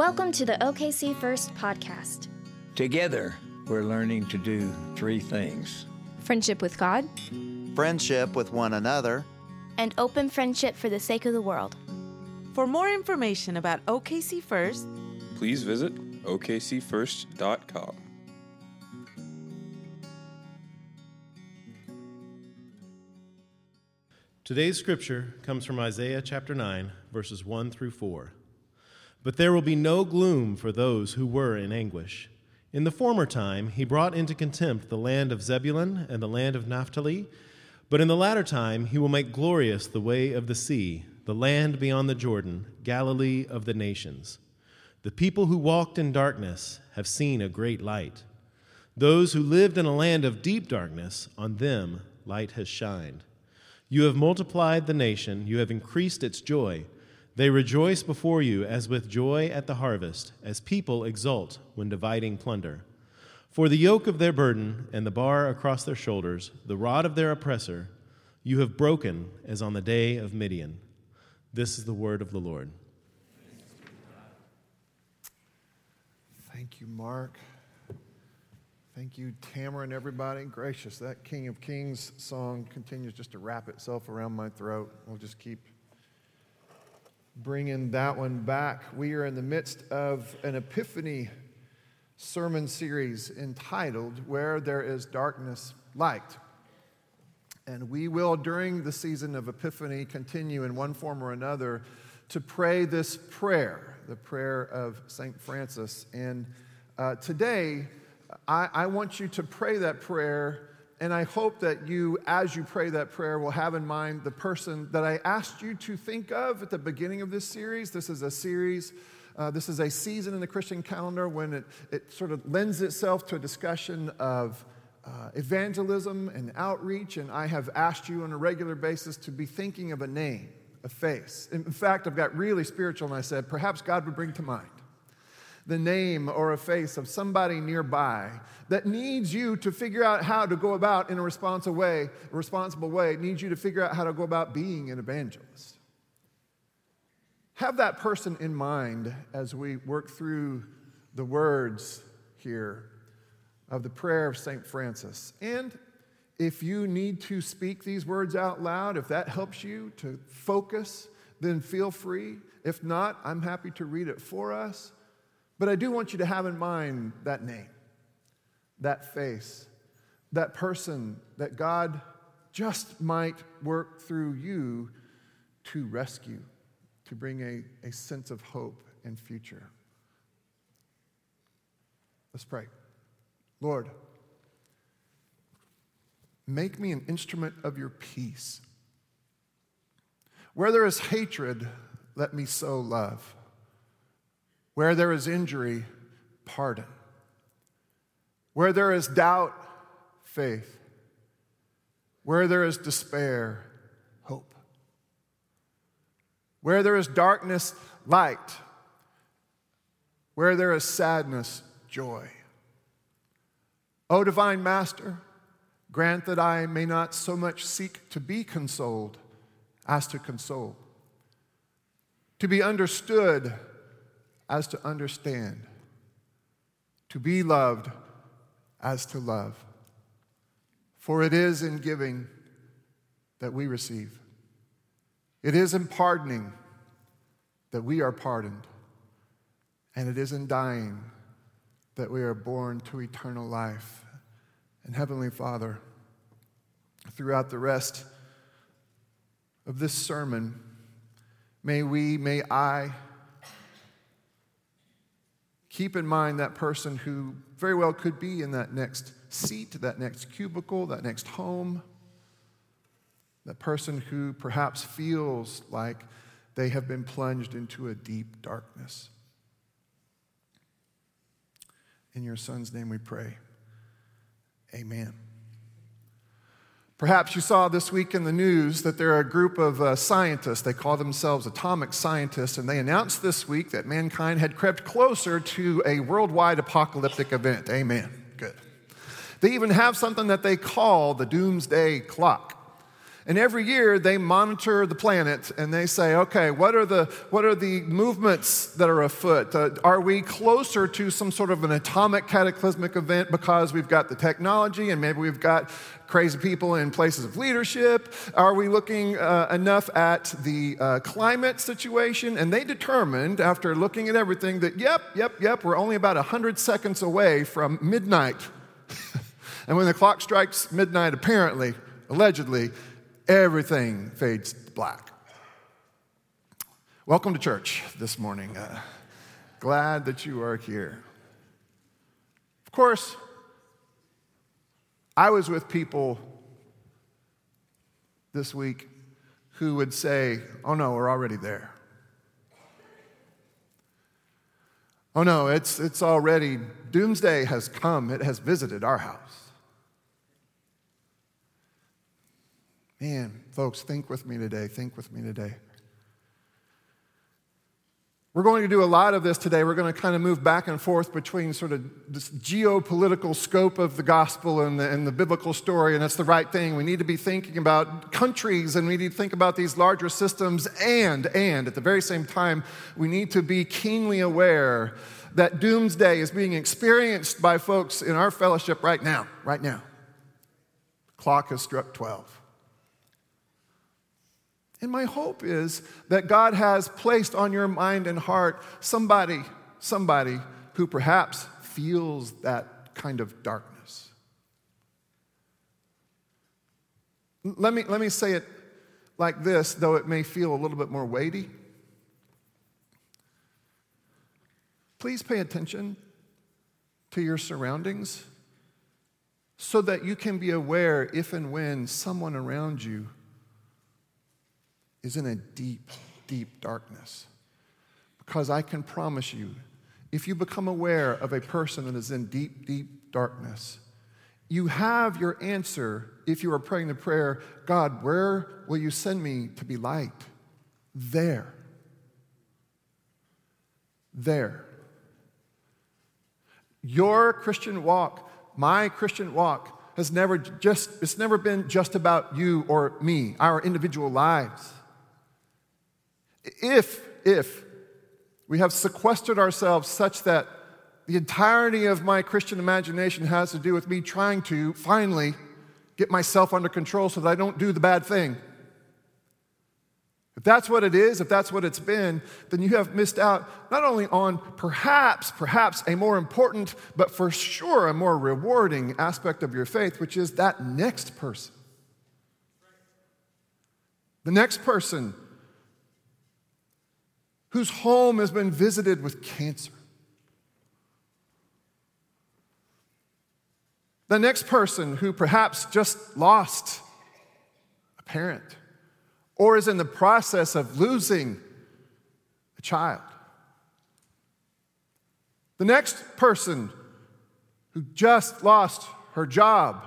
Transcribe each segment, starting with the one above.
Welcome to the OKC First podcast. Together, we're learning to do three things friendship with God, friendship with one another, and open friendship for the sake of the world. For more information about OKC First, please visit okcfirst.com. Today's scripture comes from Isaiah chapter 9, verses 1 through 4. But there will be no gloom for those who were in anguish. In the former time, he brought into contempt the land of Zebulun and the land of Naphtali. But in the latter time, he will make glorious the way of the sea, the land beyond the Jordan, Galilee of the nations. The people who walked in darkness have seen a great light. Those who lived in a land of deep darkness, on them light has shined. You have multiplied the nation, you have increased its joy. They rejoice before you as with joy at the harvest, as people exult when dividing plunder. For the yoke of their burden and the bar across their shoulders, the rod of their oppressor, you have broken as on the day of Midian. This is the word of the Lord. Thank you, Mark. Thank you, Tamara and everybody. Gracious, that King of Kings song continues just to wrap itself around my throat. We'll just keep bringing that one back. We are in the midst of an Epiphany sermon series entitled Where There Is Darkness, Light. And we will, during the season of Epiphany, continue in one form or another to pray this prayer, the prayer of St. Francis. And uh, today, I, I want you to pray that prayer, and I hope that you, as you pray that prayer, will have in mind the person that I asked you to think of at the beginning of this series. This is a series. Uh, this is a season in the Christian calendar when it, it sort of lends itself to a discussion of uh, evangelism and outreach, and I have asked you on a regular basis to be thinking of a name, a face. In fact, I've got really spiritual, and I said, perhaps God would bring to mind the name or a face of somebody nearby that needs you to figure out how to go about in a responsible way, responsible way, needs you to figure out how to go about being an evangelist. Have that person in mind as we work through the words here of the prayer of St. Francis. And if you need to speak these words out loud, if that helps you to focus, then feel free. If not, I'm happy to read it for us. But I do want you to have in mind that name, that face, that person that God just might work through you to rescue, to bring a, a sense of hope and future. Let's pray. Lord, make me an instrument of your peace. Where there is hatred, let me sow love. Where there is injury, pardon. Where there is doubt, faith. Where there is despair, hope. Where there is darkness, light. Where there is sadness, joy. O divine Master, grant that I may not so much seek to be consoled as to console, to be understood as to understand, to be loved as to love. For it is in giving that we receive, it is in pardoning that we are pardoned, and it is in dying that we are born to eternal life. And Heavenly Father, throughout the rest of this sermon, may we, may I, keep in mind that person who very well could be in that next seat, that next cubicle, that next home. That person who perhaps feels like they have been plunged into a deep darkness. In your son's name we pray. Amen. Perhaps you saw this week in the news that there are a group of uh, scientists, they call themselves atomic scientists, and they announced this week that mankind had crept closer to a worldwide apocalyptic event. Amen. Good. They even have something that they call the doomsday clock. And every year they monitor the planet and they say, okay, what are the, what are the movements that are afoot? Uh, are we closer to some sort of an atomic cataclysmic event because we've got the technology and maybe we've got crazy people in places of leadership? Are we looking uh, enough at the uh, climate situation? And they determined, after looking at everything, that yep, yep, yep, we're only about 100 seconds away from midnight. and when the clock strikes midnight, apparently, allegedly, everything fades to black. Welcome to church this morning. Uh, glad that you are here. Of course, I was with people this week who would say, Oh no, we're already there. Oh no, it's, it's already, doomsday has come, it has visited our house. Man, folks, think with me today, think with me today. We're going to do a lot of this today. We're going to kind of move back and forth between sort of this geopolitical scope of the gospel and the, and the, biblical story, and that's the right thing. We need to be thinking about countries and we need to think about these larger systems, and, and at the very same time, we need to be keenly aware that doomsday is being experienced by folks in our fellowship right now, right now. clock has struck 12. And my hope is that God has placed on your mind and heart somebody, somebody who perhaps feels that kind of darkness. Let me, let me say it like this, though it may feel a little bit more weighty. Please pay attention to your surroundings so that you can be aware if and when someone around you is in a deep, deep darkness. Because I can promise you, if you become aware of a person that is in deep, deep darkness, you have your answer if you are praying the prayer God, where will you send me to be light? There. There. Your Christian walk, my Christian walk, has never just, it's never been just about you or me, our individual lives. If, if we have sequestered ourselves such that the entirety of my Christian imagination has to do with me trying to finally get myself under control so that I don't do the bad thing. If that's what it is, if that's what it's been, then you have missed out not only on perhaps, perhaps a more important, but for sure a more rewarding aspect of your faith, which is that next person. The next person whose home has been visited with cancer. The next person who perhaps just lost a parent or is in the process of losing a child. The next person who just lost her job.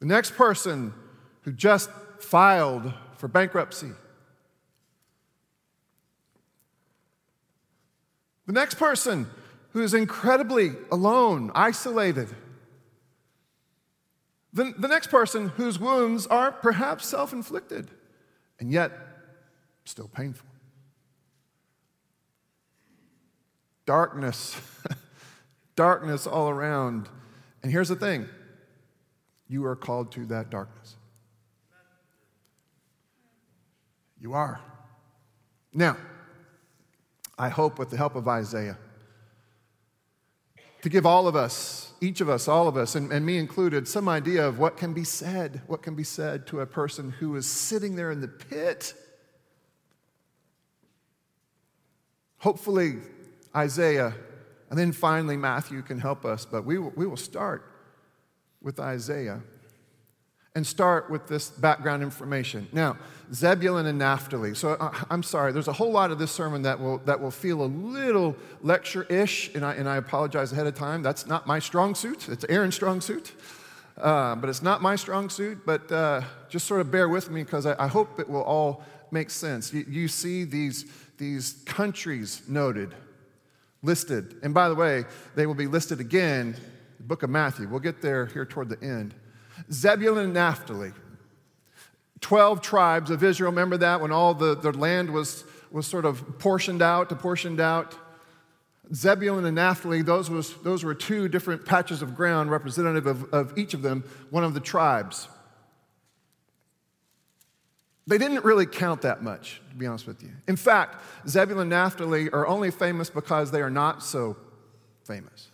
The next person who just filed for bankruptcy. The next person who is incredibly alone, isolated. The, the next person whose wounds are perhaps self inflicted and yet still painful. Darkness, darkness all around. And here's the thing you are called to that darkness. You are. Now, I hope with the help of Isaiah, to give all of us, each of us, all of us, and, and, me included, some idea of what can be said, what can be said to a person who is sitting there in the pit. Hopefully, Isaiah, and then finally, Matthew can help us, but we will, we will start with Isaiah and start with this background information. Now, Zebulun and Naphtali. So uh, I'm sorry, there's a whole lot of this sermon that will, that will feel a little lecture ish, and I, and I apologize ahead of time. That's not my strong suit, it's Aaron's strong suit. Uh, but it's not my strong suit, but uh, just sort of bear with me because I, I, hope it will all make sense. You, you see these, these countries noted, listed. And by the way, they will be listed again, the book of Matthew. We'll get there here toward the end. Zebulun and Naphtali. 12 tribes of Israel. Remember that when all the, the land was, was sort of portioned out, apportioned out? Zebulun and Naphtali, those, was, those were two different patches of ground representative of, of each of them, one of the tribes. They didn't really count that much, to be honest with you. In fact, Zebulun and Naphtali are only famous because they are not so famous.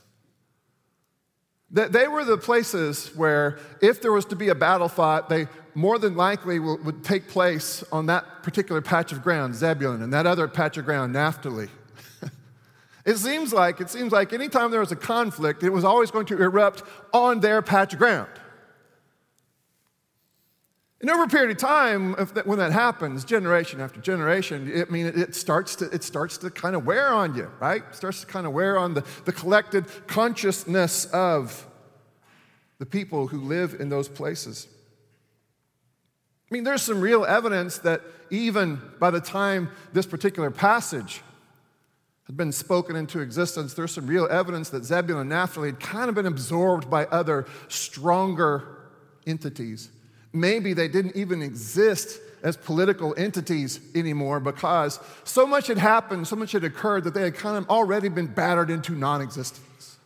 They were the places where, if there was to be a battle fought, they more than likely would take place on that particular patch of ground, Zebulun, and that other patch of ground, Naphtali. it seems like it seems like anytime there was a conflict, it was always going to erupt on their patch of ground. And over a period of time, that, when that happens, generation after generation, it, I mean, it, it, starts to, it starts to kind of wear on you, right? It starts to kind of wear on the, the collected consciousness of the people who live in those places. I mean, there's some real evidence that even by the time this particular passage had been spoken into existence, there's some real evidence that Zebulun and Naphtali had kind of been absorbed by other stronger entities maybe they didn't even exist as political entities anymore because so much had happened, so much had occurred that they had kind of already been battered into non existence.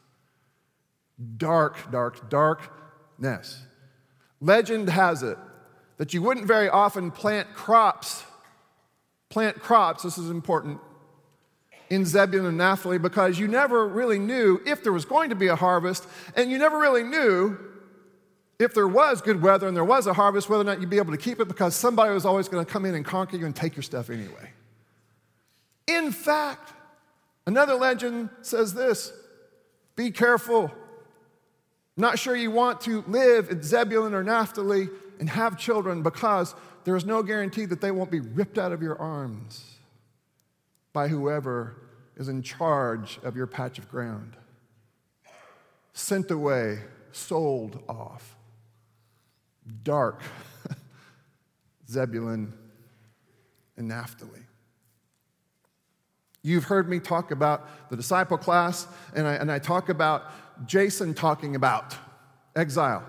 Dark, dark, darkness. Legend has it that you wouldn't very often plant crops, plant crops, this is important, in Zebulun and Naphtali because you never really knew if there was going to be a harvest, and you never really knew if there was good weather and there was a harvest, whether or not you'd be able to keep it because somebody was always going to come in and conquer you and take your stuff anyway. In fact, another legend says this be careful. Not sure you want to live in Zebulun or Naphtali and have children because there is no guarantee that they won't be ripped out of your arms by whoever is in charge of your patch of ground. Sent away, sold off dark Zebulun and Naphtali. You've heard me talk about the disciple class, and I, and I talk about Jason talking about exile.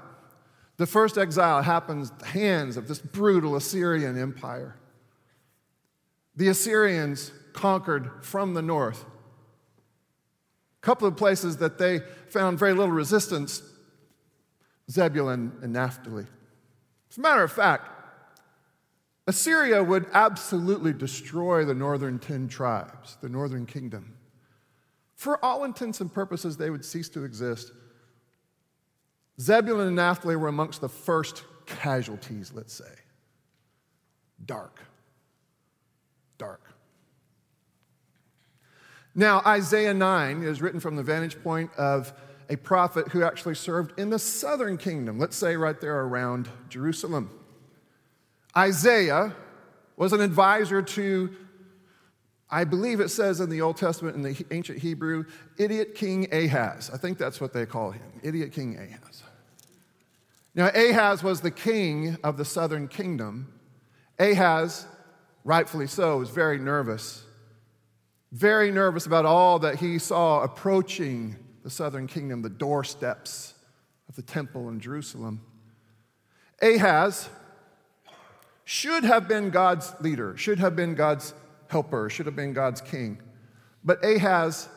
The first exile happens at the hands of this brutal Assyrian empire. The Assyrians conquered from the north. A couple of places that they found very little resistance Zebulun and Naphtali. As a matter of fact, Assyria would absolutely destroy the northern 10 tribes, the northern kingdom. For all intents and purposes, they would cease to exist. Zebulun and Naphtali were amongst the first casualties, let's say. Dark. Dark. Now, Isaiah 9 is written from the vantage point of a prophet who actually served in the southern kingdom, let's say right there around Jerusalem. Isaiah was an advisor to, I believe it says in the Old Testament in the ancient Hebrew, idiot King Ahaz. I think that's what they call him, idiot King Ahaz. Now, Ahaz was the king of the southern kingdom. Ahaz, rightfully so, was very nervous. Very nervous about all that he saw approaching the southern kingdom, the doorsteps of the temple in Jerusalem. Ahaz should have been God's leader, should have been God's helper, should have been God's king. But Ahaz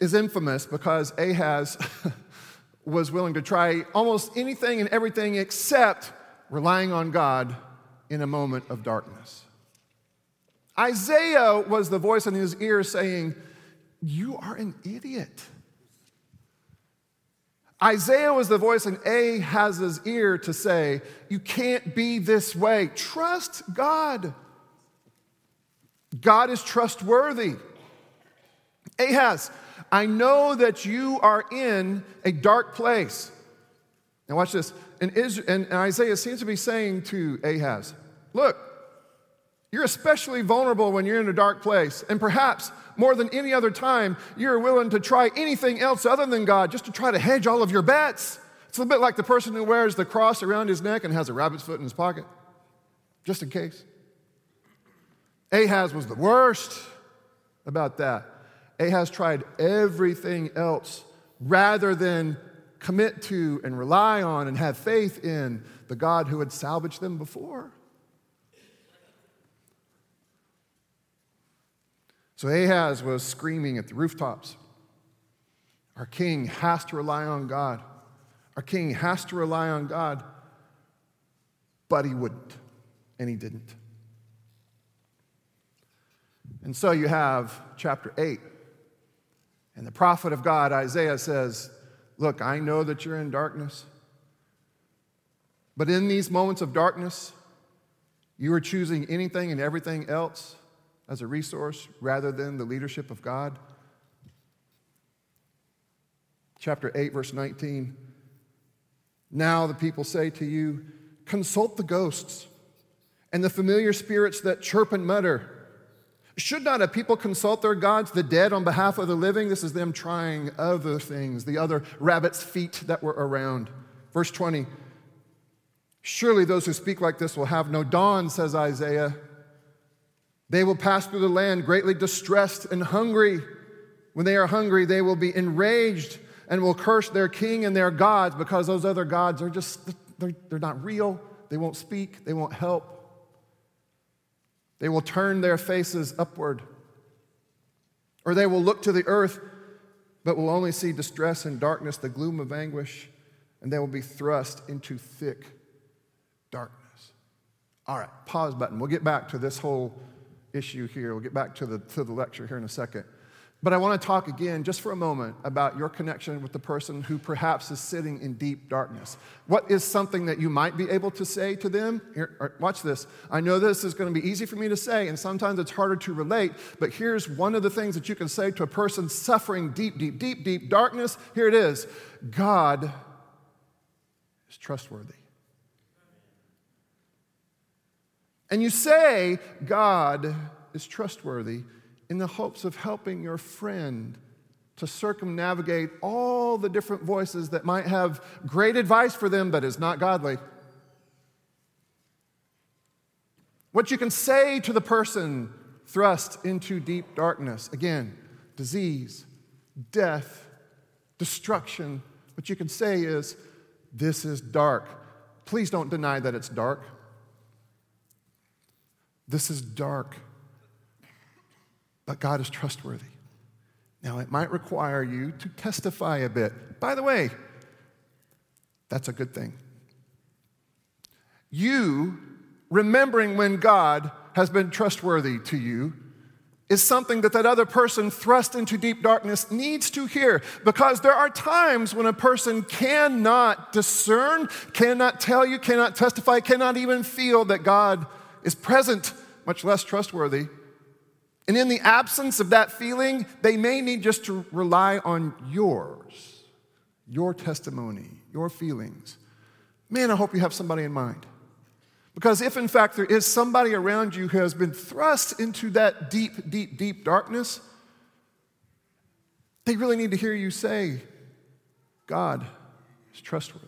is infamous because Ahaz was willing to try almost anything and everything except relying on God in a moment of darkness. Isaiah was the voice in his ear saying, You are an idiot. Isaiah was the voice in Ahaz's ear to say, You can't be this way. Trust God. God is trustworthy. Ahaz, I know that you are in a dark place. Now, watch this. And, Israel, and Isaiah seems to be saying to Ahaz, Look, you're especially vulnerable when you're in a dark place. And perhaps more than any other time, you're willing to try anything else other than God just to try to hedge all of your bets. It's a bit like the person who wears the cross around his neck and has a rabbit's foot in his pocket, just in case. Ahaz was the worst about that. Ahaz tried everything else rather than commit to and rely on and have faith in the God who had salvaged them before. So Ahaz was screaming at the rooftops. Our king has to rely on God. Our king has to rely on God. But he wouldn't, and he didn't. And so you have chapter 8. And the prophet of God, Isaiah, says, Look, I know that you're in darkness. But in these moments of darkness, you are choosing anything and everything else as a resource rather than the leadership of God? Chapter 8, verse 19. Now the people say to you, Consult the ghosts and the familiar spirits that chirp and mutter. Should not a people consult their gods, the dead, on behalf of the living? This is them trying other things, the other rabbit's feet that were around. Verse 20 Surely those who speak like this will have no dawn, says Isaiah. They will pass through the land greatly distressed and hungry. When they are hungry, they will be enraged and will curse their king and their gods because those other gods are just, they're, they're not real. They won't speak, they won't help. They will turn their faces upward. Or they will look to the earth, but will only see distress and darkness, the gloom of anguish, and they will be thrust into thick darkness. All right, pause button. We'll get back to this whole issue here. We'll get back to the, to the lecture here in a second. But I want to talk again, just for a moment, about your connection with the person who perhaps is sitting in deep darkness. What is something that you might be able to say to them? Here, watch this. I know this is going to be easy for me to say, and sometimes it's harder to relate, but here's one of the things that you can say to a person suffering deep, deep, deep, deep darkness. Here it is God is trustworthy. And you say God is trustworthy in the hopes of helping your friend to circumnavigate all the different voices that might have great advice for them but is not godly. What you can say to the person thrust into deep darkness again, disease, death, destruction. What you can say is, This is dark. Please don't deny that it's dark. This is dark, but God is trustworthy. Now, it might require you to testify a bit. By the way, that's a good thing. You remembering when God has been trustworthy to you is something that that other person thrust into deep darkness needs to hear because there are times when a person cannot discern, cannot tell you, cannot testify, cannot even feel that God is present, much less trustworthy. And in the absence of that feeling, they may need just to rely on yours, your testimony, your feelings. Man, I hope you have somebody in mind. Because if in fact there is somebody around you who has been thrust into that deep, deep, deep darkness, they really need to hear you say, God is trustworthy.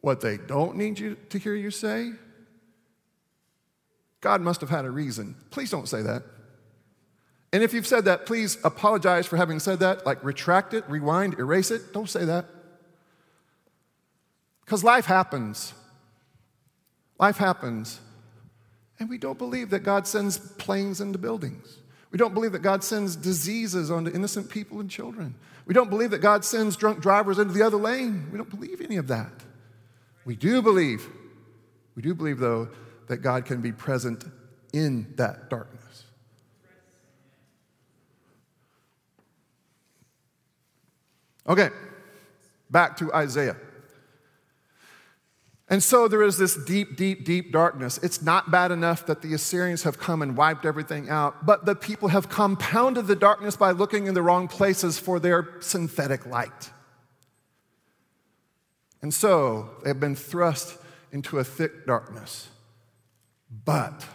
What they don't need you to hear you say God must have had a reason. Please don't say that. And if you've said that, please apologize for having said that. Like retract it, rewind, erase it. Don't say that. Because life happens. Life happens. And we don't believe that God sends planes into buildings. We don't believe that God sends diseases onto innocent people and children. We don't believe that God sends drunk drivers into the other lane. We don't believe any of that. We do believe, we do believe, though, that God can be present in that darkness. Okay, back to Isaiah. And so there is this deep, deep, deep darkness. It's not bad enough that the Assyrians have come and wiped everything out, but the people have compounded the darkness by looking in the wrong places for their synthetic light. And so they've been thrust into a thick darkness. But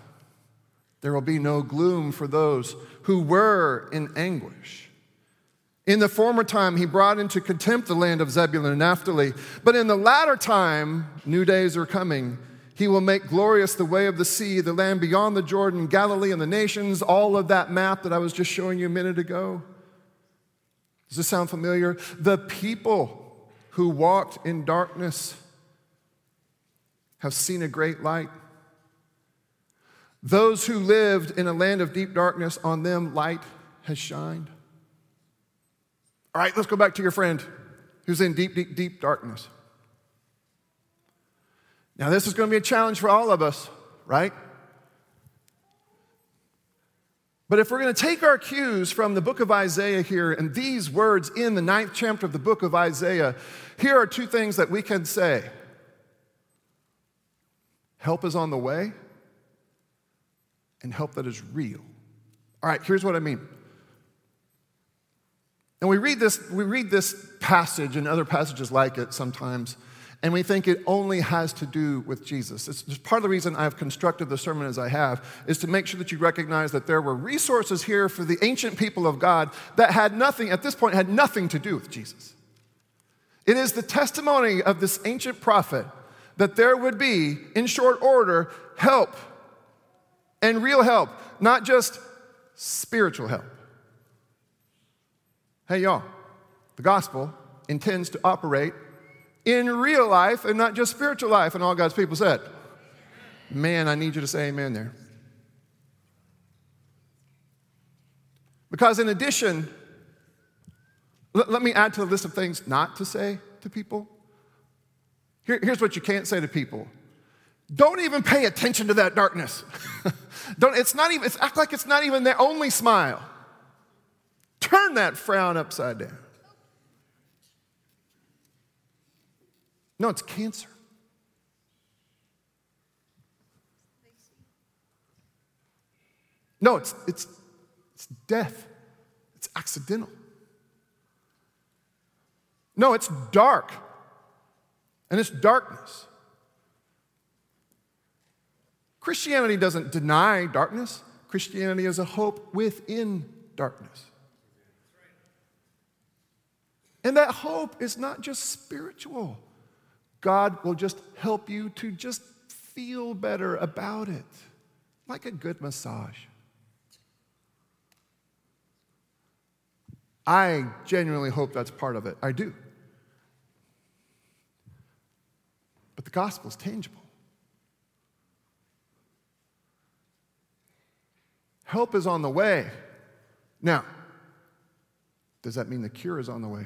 there will be no gloom for those who were in anguish. In the former time, he brought into contempt the land of Zebulun and Naphtali. But in the latter time, new days are coming. He will make glorious the way of the sea, the land beyond the Jordan, Galilee and the nations, all of that map that I was just showing you a minute ago. Does this sound familiar? The people who walked in darkness have seen a great light. Those who lived in a land of deep darkness, on them light has shined. All right, let's go back to your friend who's in deep, deep, deep darkness. Now, this is going to be a challenge for all of us, right? But if we're going to take our cues from the book of Isaiah here and these words in the ninth chapter of the book of Isaiah, here are two things that we can say help is on the way, and help that is real. All right, here's what I mean. And we read this, we read this passage and other passages like it sometimes, and we think it only has to do with Jesus. It's just part of the reason I've constructed the sermon as I have is to make sure that you recognize that there were resources here for the ancient people of God that had nothing, at this point, had nothing to do with Jesus. It is the testimony of this ancient prophet that there would be, in short order, help and real help, not just spiritual help. Hey, y'all, the gospel intends to operate in real life and not just spiritual life. And all God's people said, Man, I need you to say amen there. Because in addition, let, me add to the list of things not to say to people. Here, here's what you can't say to people don't even pay attention to that darkness. Don't, it's not even, it's act like it's not even their only smile. Turn that frown upside down. No, it's cancer. No, it's, it's, it's death. It's accidental. No, it's dark. And it's darkness. Christianity doesn't deny darkness, Christianity is a hope within darkness. And that hope is not just spiritual. God will just help you to just feel better about it, like a good massage. I genuinely hope that's part of it. I do. But the gospel is tangible. Help is on the way. Now, does that mean the cure is on the way?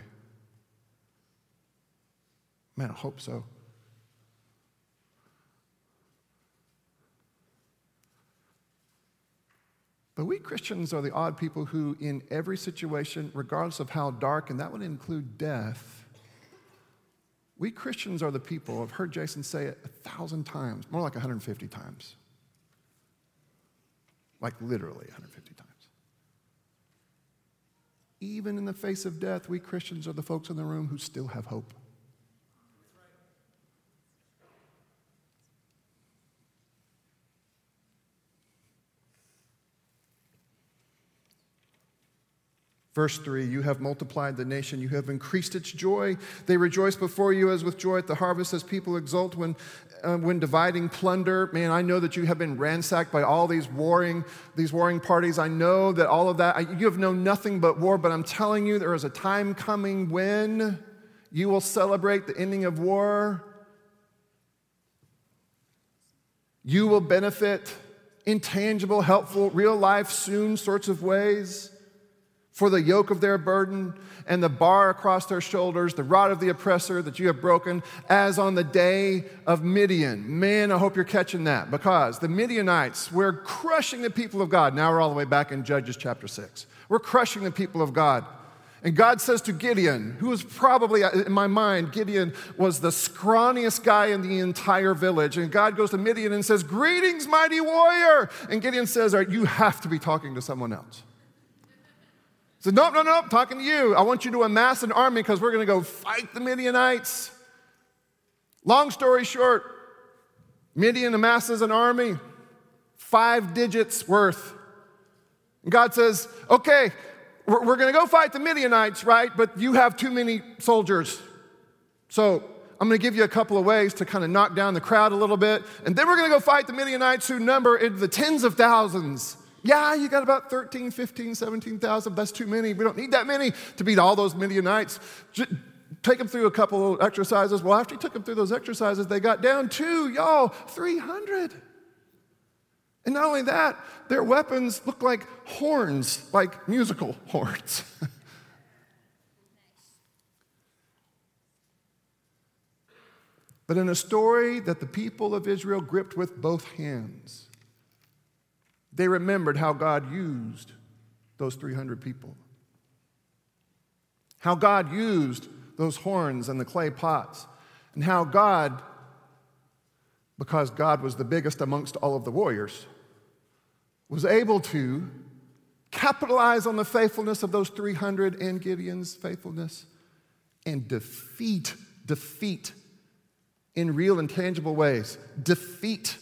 Man, I hope so. But we Christians are the odd people who, in every situation, regardless of how dark, and that would include death, we Christians are the people, I've heard Jason say it a thousand times, more like 150 times like literally 150 times. Even in the face of death, we Christians are the folks in the room who still have hope. Verse 3 You have multiplied the nation, you have increased its joy. They rejoice before you as with joy at the harvest, as people exult when, uh, when dividing plunder. Man, I know that you have been ransacked by all these warring, these warring parties. I know that all of that, I, you have known nothing but war, but I'm telling you, there is a time coming when you will celebrate the ending of war. You will benefit in tangible, helpful, real life, soon sorts of ways for the yoke of their burden and the bar across their shoulders, the rod of the oppressor that you have broken, as on the day of Midian. Man, I hope you're catching that because the Midianites were crushing the people of God. Now we're all the way back in Judges chapter 6. We're crushing the people of God. And God says to Gideon, who was probably, uh, in my mind, Gideon was the scrawniest guy in the entire village. And God goes to Midian and says, Greetings, mighty warrior. And Gideon says, All right, You have to be talking to someone else said, Nope, no, no, talking to you. I want you to amass an army because we're going to go fight the Midianites. Long story short, Midian amasses an army, five digits worth. And God says, Okay, we're, we're going to go fight the Midianites, right? But you have too many soldiers. So I'm going to give you a couple of ways to kind of knock down the crowd a little bit. And then we're going to go fight the Midianites who number in the tens of thousands. Yeah, you got about 13, 15, 17,000. That's too many. We don't need that many to beat all those Midianites. take them through a couple of exercises. Well, after he took them through those exercises, they got down to, y'all, 300. And not only that, their weapons look like horns, like musical horns. but in a story that the people of Israel gripped with both hands, they remembered how God used those 300 people. How God used those horns and the clay pots, and how God, because God was the biggest amongst all of the warriors, was able to capitalize on the faithfulness of those 300 and Gideon's faithfulness and defeat, defeat in real and tangible ways, defeat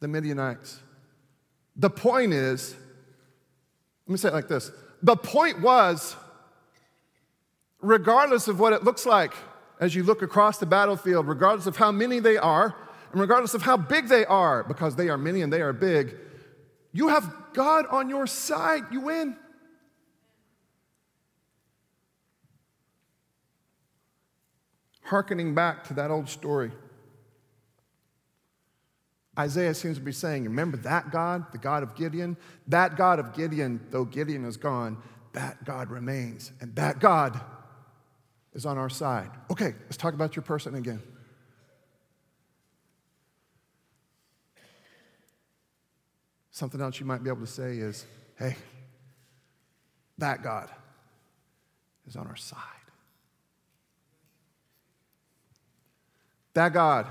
the Midianites. The point is, let me say it like this the point was, regardless of what it looks like as you look across the battlefield, regardless of how many they are, and regardless of how big they are, because they are many and they are big, you have God on your side, you win. Harkening back to that old story. Isaiah seems to be saying, Remember that God, the God of Gideon? That God of Gideon, though Gideon is gone, that God remains. And that God is on our side. Okay, let's talk about your person again. Something else you might be able to say is, Hey, that God is on our side. That God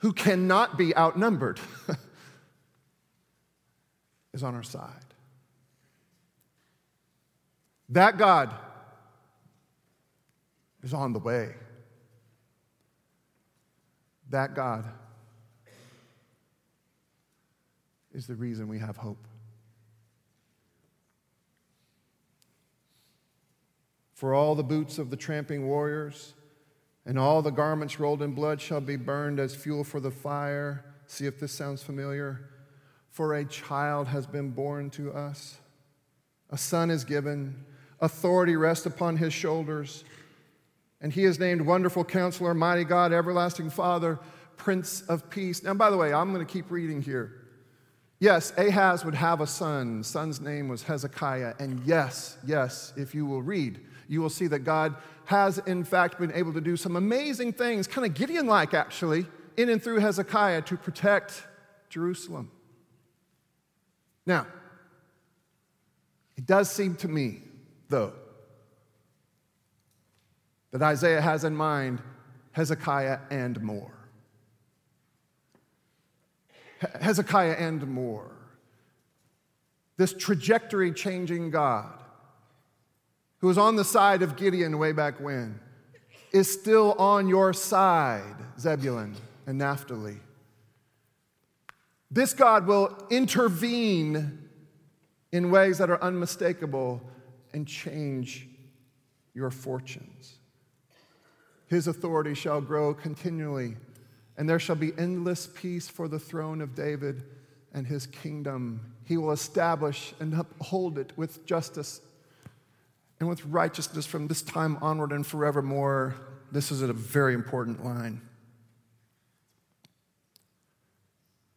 who cannot be outnumbered, is on our side. That God is on the way. That God is the reason we have hope. For all the boots of the tramping warriors, and all the garments rolled in blood shall be burned as fuel for the fire. See if this sounds familiar. For a child has been born to us, a son is given, authority rests upon his shoulders, and he is named Wonderful Counselor, Mighty God, Everlasting Father, Prince of Peace. Now, by the way, I'm going to keep reading here. Yes, Ahaz would have a son. The son's name was Hezekiah. And yes, yes, if you will read, you will see that God has, in fact, been able to do some amazing things, kind of Gideon like actually, in and through Hezekiah to protect Jerusalem. Now, it does seem to me, though, that Isaiah has in mind Hezekiah and more. Hezekiah and more. This trajectory changing God who was on the side of Gideon way back when, is still on your side, Zebulun and Naphtali. This God will intervene in ways that are unmistakable and change your fortunes. His authority shall grow continually, and there shall be endless peace for the throne of David and his kingdom. He will establish and uphold it with justice and with righteousness from this time onward and forevermore. This is a very important line.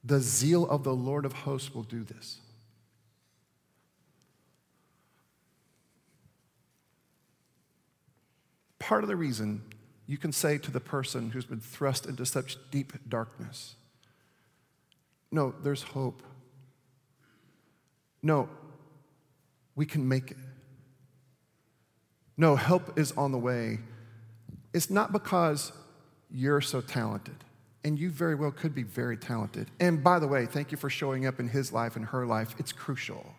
The zeal of the Lord of hosts will do this. Part of the reason you can say to the person who's been thrust into such deep darkness, No, there's hope. No, we can make it. No, help is on the way. It's not because you're so talented, and you very well could be very talented. And by the way, thank you for showing up in his life and her life. It's crucial.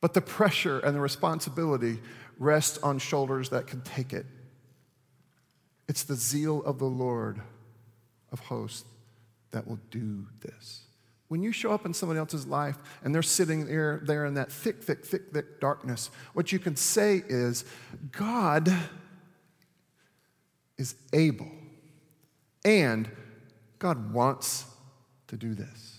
But the pressure and the responsibility rests on shoulders that can take it. It's the zeal of the Lord of hosts that will do this. When you show up in someone else's life and they're sitting there, there in that thick, thick, thick, thick darkness, what you can say is, God is able and God wants to do this.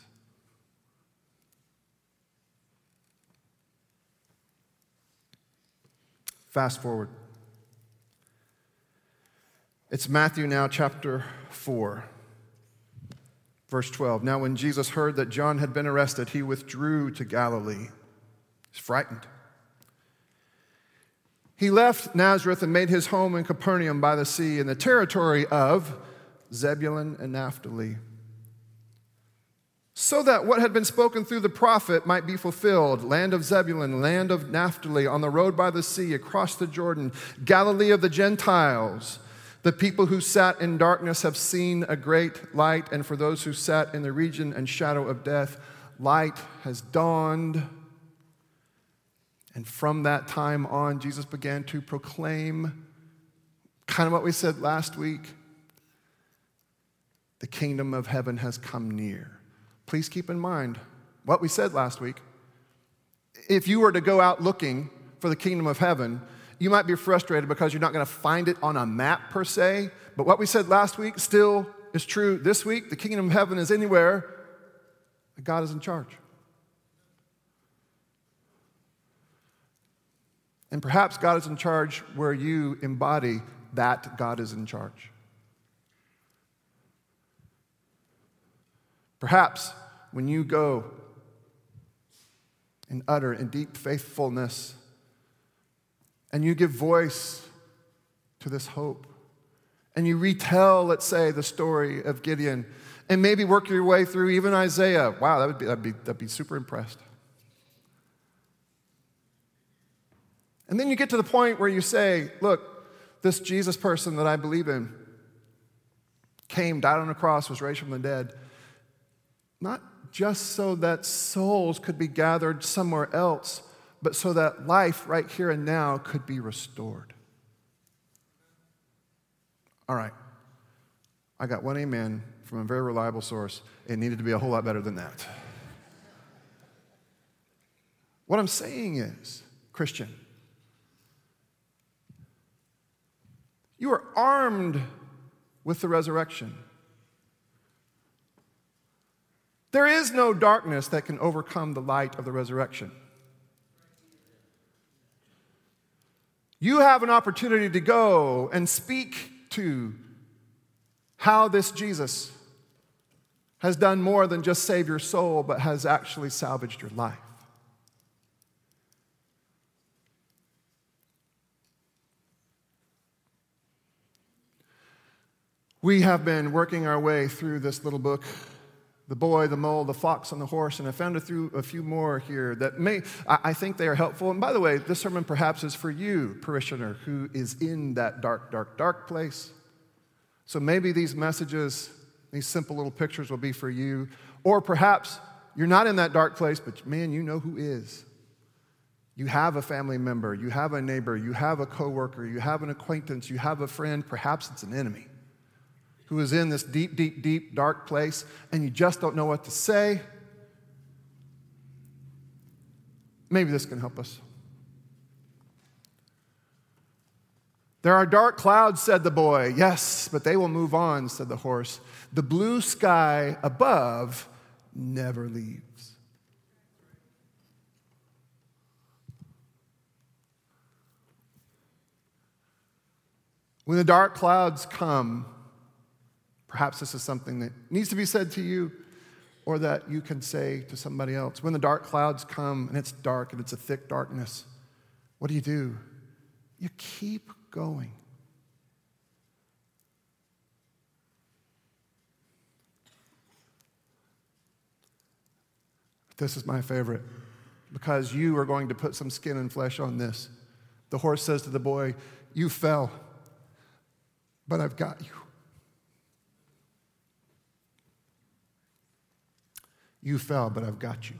Fast forward. It's Matthew now, chapter 4, verse 12. Now, when Jesus heard that John had been arrested, he withdrew to Galilee. He's frightened. He left Nazareth and made his home in Capernaum by the sea in the territory of Zebulun and Naphtali so that what had been spoken through the prophet might be fulfilled land of Zebulun, land of Naphtali, on the road by the sea, across the Jordan, Galilee of the Gentiles. The people who sat in darkness have seen a great light, and for those who sat in the region and shadow of death, light has dawned. And from that time on, Jesus began to proclaim kind of what we said last week the kingdom of heaven has come near please keep in mind what we said last week. If you were to go out looking for the kingdom of heaven, you might be frustrated because you're not going to find it on a map per se. But what we said last week still is true this week. The kingdom of heaven is anywhere, God is in charge. And perhaps God is in charge where you embody that God is in charge. Perhaps when you go and utter in deep faithfulness and you give voice to this hope and you retell, let's say, the story of Gideon and maybe work your way through even Isaiah. Wow, that would be, that'd be, that'd be super impressed. And then you get to the point where you say, look, this Jesus person that I believe in came, died on a cross, was raised from the dead not just so that souls could be gathered somewhere else, but so that life right here and now could be restored. All right. I got one amen from a very reliable source. It needed to be a whole lot better than that. What I'm saying is, Christian, you are armed with the resurrection. There is no darkness that can overcome the light of the resurrection. You have an opportunity to go and speak to how this Jesus has done more than just save your soul, but has actually salvaged your life. We have been working our way through this little book the boy, the mole, the fox, and the horse, and I found a few, a few more here that may, I, I think they are helpful. And by the way, this sermon perhaps is for you, parishioner, who is in that dark, dark, dark place. So maybe these messages, these simple little pictures will be for you. Or perhaps you're not in that dark place, but man, you know who is. You have a family member, you have a neighbor, you have a coworker, you have an acquaintance, you have a friend, perhaps it's an enemy who is in this deep, deep, deep, dark place, and you just don't know what to say, maybe this can help us. There are dark clouds, said the boy. Yes, but they will move on, said the horse. The blue sky above never leaves. When the dark clouds come, Perhaps this is something that needs to be said to you or that you can say to somebody else. When the dark clouds come and it's dark and it's a thick darkness, what do you do? You keep going. This is my favorite because you are going to put some skin and flesh on this. The horse says to the boy, You fell, but I've got you. You fell, but I've got you.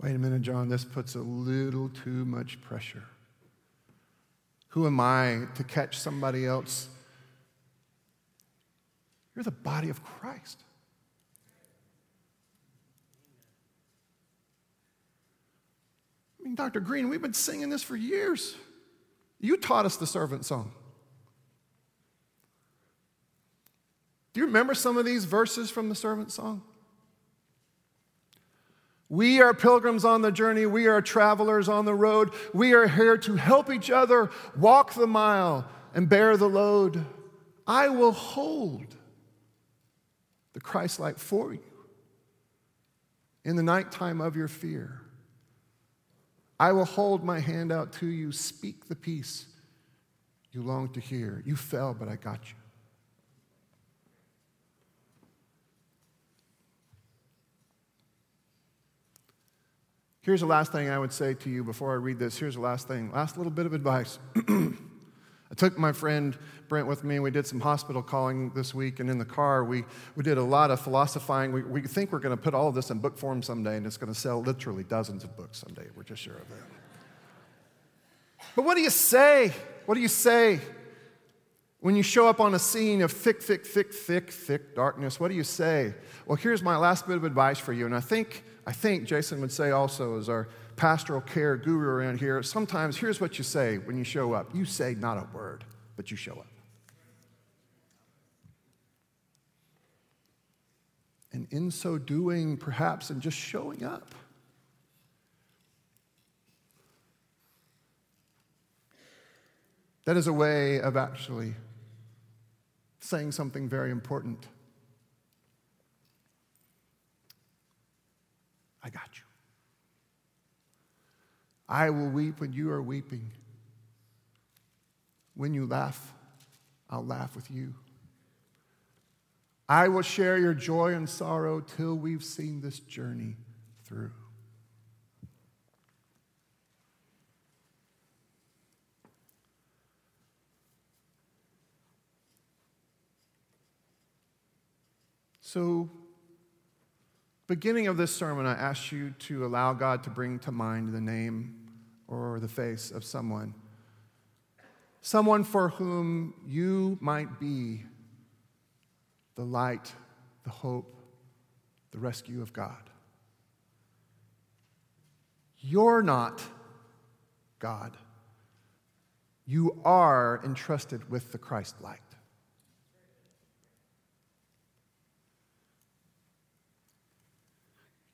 Wait a minute, John, this puts a little too much pressure. Who am I to catch somebody else? You're the body of Christ. I mean, Dr. Green, we've been singing this for years. You taught us the servant song. Do you remember some of these verses from the servant song? We are pilgrims on the journey. We are travelers on the road. We are here to help each other walk the mile and bear the load. I will hold the Christ light for you in the nighttime of your fear. I will hold my hand out to you. Speak the peace you long to hear. You fell, but I got you. Here's the last thing I would say to you before I read this. Here's the last thing, last little bit of advice. I took my friend Brent with me. We did some hospital calling this week, and in the car, we, we did a lot of philosophizing. We, we think we're going to put all of this in book form someday, and it's going to sell literally dozens of books someday. We're just sure of that. But what do you say? What do you say when you show up on a scene of thick, thick, thick, thick, thick darkness? What do you say? Well, here's my last bit of advice for you, and I think, I think Jason would say also, as our pastoral care guru around here, sometimes here's what you say when you show up you say not a word, but you show up. And in so doing, perhaps, and just showing up, that is a way of actually saying something very important. I got you. I will weep when you are weeping. When you laugh, I'll laugh with you. I will share your joy and sorrow till we've seen this journey through. So, beginning of this sermon, I asked you to allow God to bring to mind the name or the face of someone. Someone for whom you might be the light, the hope, the rescue of God. You're not God. You are entrusted with the Christ light.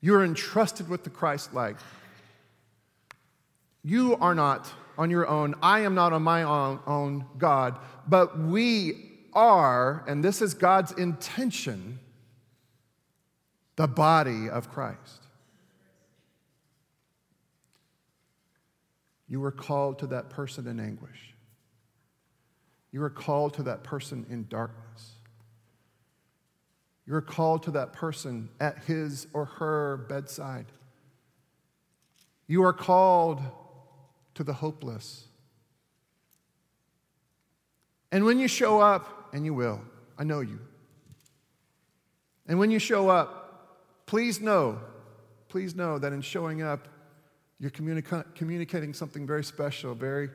You are entrusted with the Christ light. You are not on your own. I am not on my own, own, God. But we are, and this is God's intention, the body of Christ. You were called to that person in anguish. You were called to that person in darkness. You're called to that person at his or her bedside. You are called to the hopeless. And when you show up, and you will, I know you. And when you show up, please know, please know that in showing up, you're communica- communicating something very special, very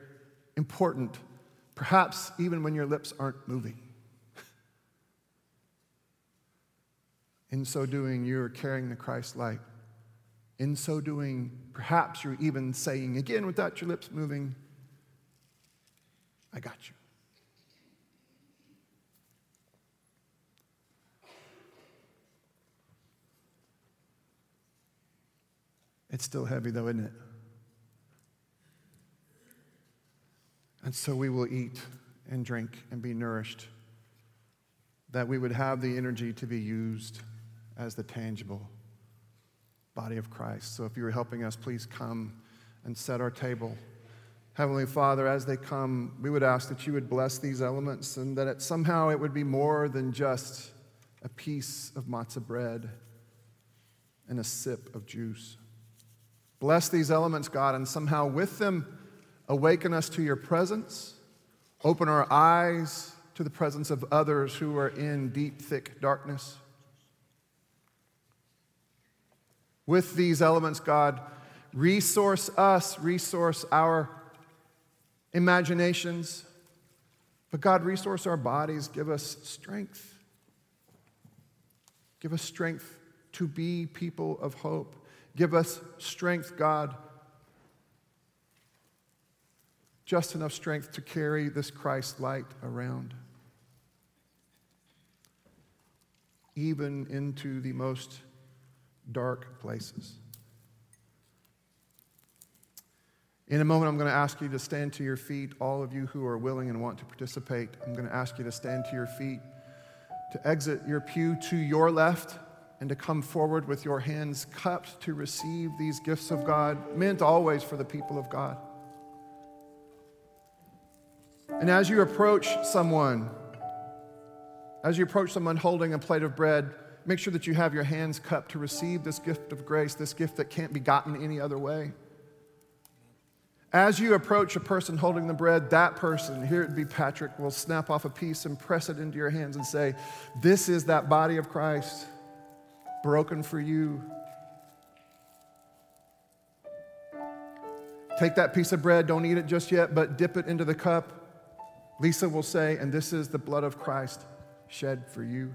important, perhaps even when your lips aren't moving. In so doing, you're carrying the Christ light. In so doing, perhaps you're even saying again without your lips moving, I got you. It's still heavy, though, isn't it? And so we will eat and drink and be nourished, that we would have the energy to be used as the tangible body of Christ. So if you're helping us, please come and set our table. Heavenly Father, as they come, we would ask that you would bless these elements and that it, somehow it would be more than just a piece of matzah bread and a sip of juice. Bless these elements, God, and somehow with them awaken us to your presence, open our eyes to the presence of others who are in deep, thick darkness. With these elements, God, resource us, resource our imaginations. But God, resource our bodies, give us strength. Give us strength to be people of hope. Give us strength, God, just enough strength to carry this Christ light around, even into the most dark places. In a moment, I'm going to ask you to stand to your feet. All of you who are willing and want to participate, I'm going to ask you to stand to your feet, to exit your pew to your left, and to come forward with your hands cupped to receive these gifts of God, meant always for the people of God. And as you approach someone, as you approach someone holding a plate of bread, make sure that you have your hands cupped to receive this gift of grace, this gift that can't be gotten any other way. As you approach a person holding the bread, that person, here it'd be Patrick, will snap off a piece and press it into your hands and say, This is that body of Christ, broken for you. Take that piece of bread, don't eat it just yet, but dip it into the cup. Lisa will say, And this is the blood of Christ shed for you.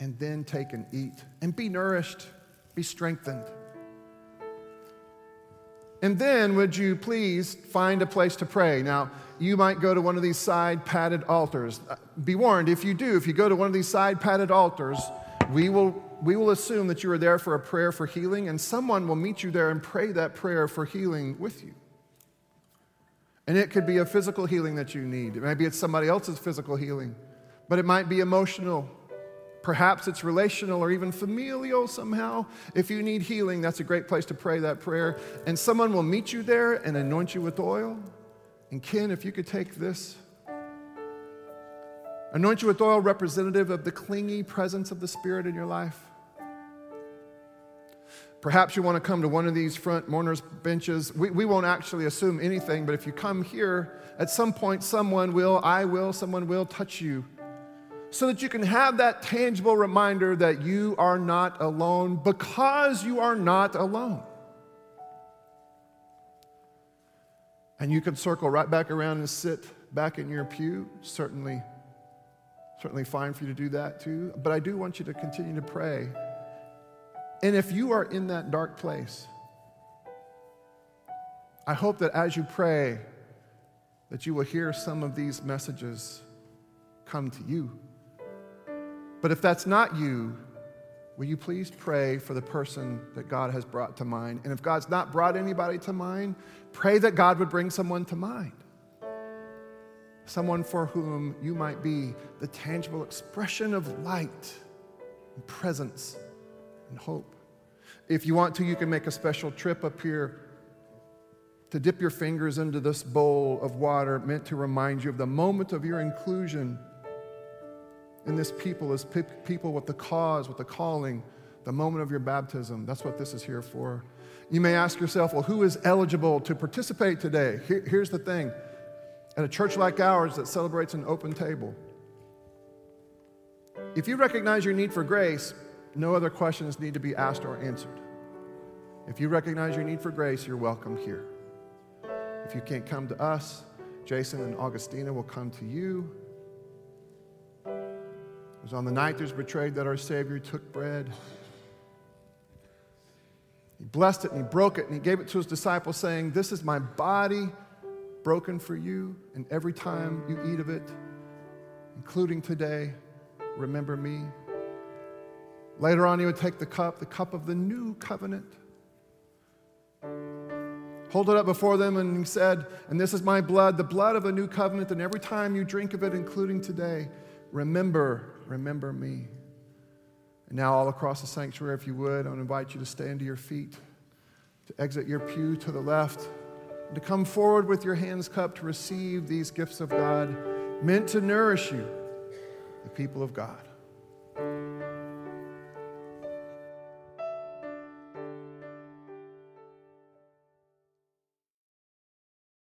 And then take and eat and be nourished, be strengthened. And then, would you please find a place to pray? Now, you might go to one of these side padded altars. Uh, be warned, if you do, if you go to one of these side padded altars, we will, we will assume that you are there for a prayer for healing, and someone will meet you there and pray that prayer for healing with you. And it could be a physical healing that you need. Maybe it's somebody else's physical healing, but it might be emotional Perhaps it's relational or even familial somehow. If you need healing, that's a great place to pray that prayer. And someone will meet you there and anoint you with oil. And Ken, if you could take this, anoint you with oil, representative of the clingy presence of the Spirit in your life. Perhaps you want to come to one of these front mourners' benches. We, we won't actually assume anything, but if you come here, at some point, someone will, I will, someone will touch you so that you can have that tangible reminder that you are not alone because you are not alone. And you can circle right back around and sit back in your pew. Certainly, certainly fine for you to do that too. But I do want you to continue to pray. And if you are in that dark place, I hope that as you pray, that you will hear some of these messages come to you. But if that's not you, will you please pray for the person that God has brought to mind? And if God's not brought anybody to mind, pray that God would bring someone to mind. Someone for whom you might be the tangible expression of light and presence and hope. If you want to, you can make a special trip up here to dip your fingers into this bowl of water meant to remind you of the moment of your inclusion in this people as pe- people with the cause, with the calling, the moment of your baptism. That's what this is here for. You may ask yourself, well, who is eligible to participate today? Here, here's the thing at a church like ours that celebrates an open table, if you recognize your need for grace, no other questions need to be asked or answered. If you recognize your need for grace, you're welcome here. If you can't come to us, Jason and Augustina will come to you. It was on the night that was betrayed that our Savior took bread. He blessed it and he broke it and he gave it to his disciples, saying, This is my body broken for you, and every time you eat of it, including today, remember me. Later on, he would take the cup, the cup of the new covenant, hold it up before them, and he said, And this is my blood, the blood of a new covenant, and every time you drink of it, including today, remember remember me. And now, all across the sanctuary, if you would, I would invite you to stand to your feet, to exit your pew to the left, and to come forward with your hands cupped to receive these gifts of God meant to nourish you, the people of God.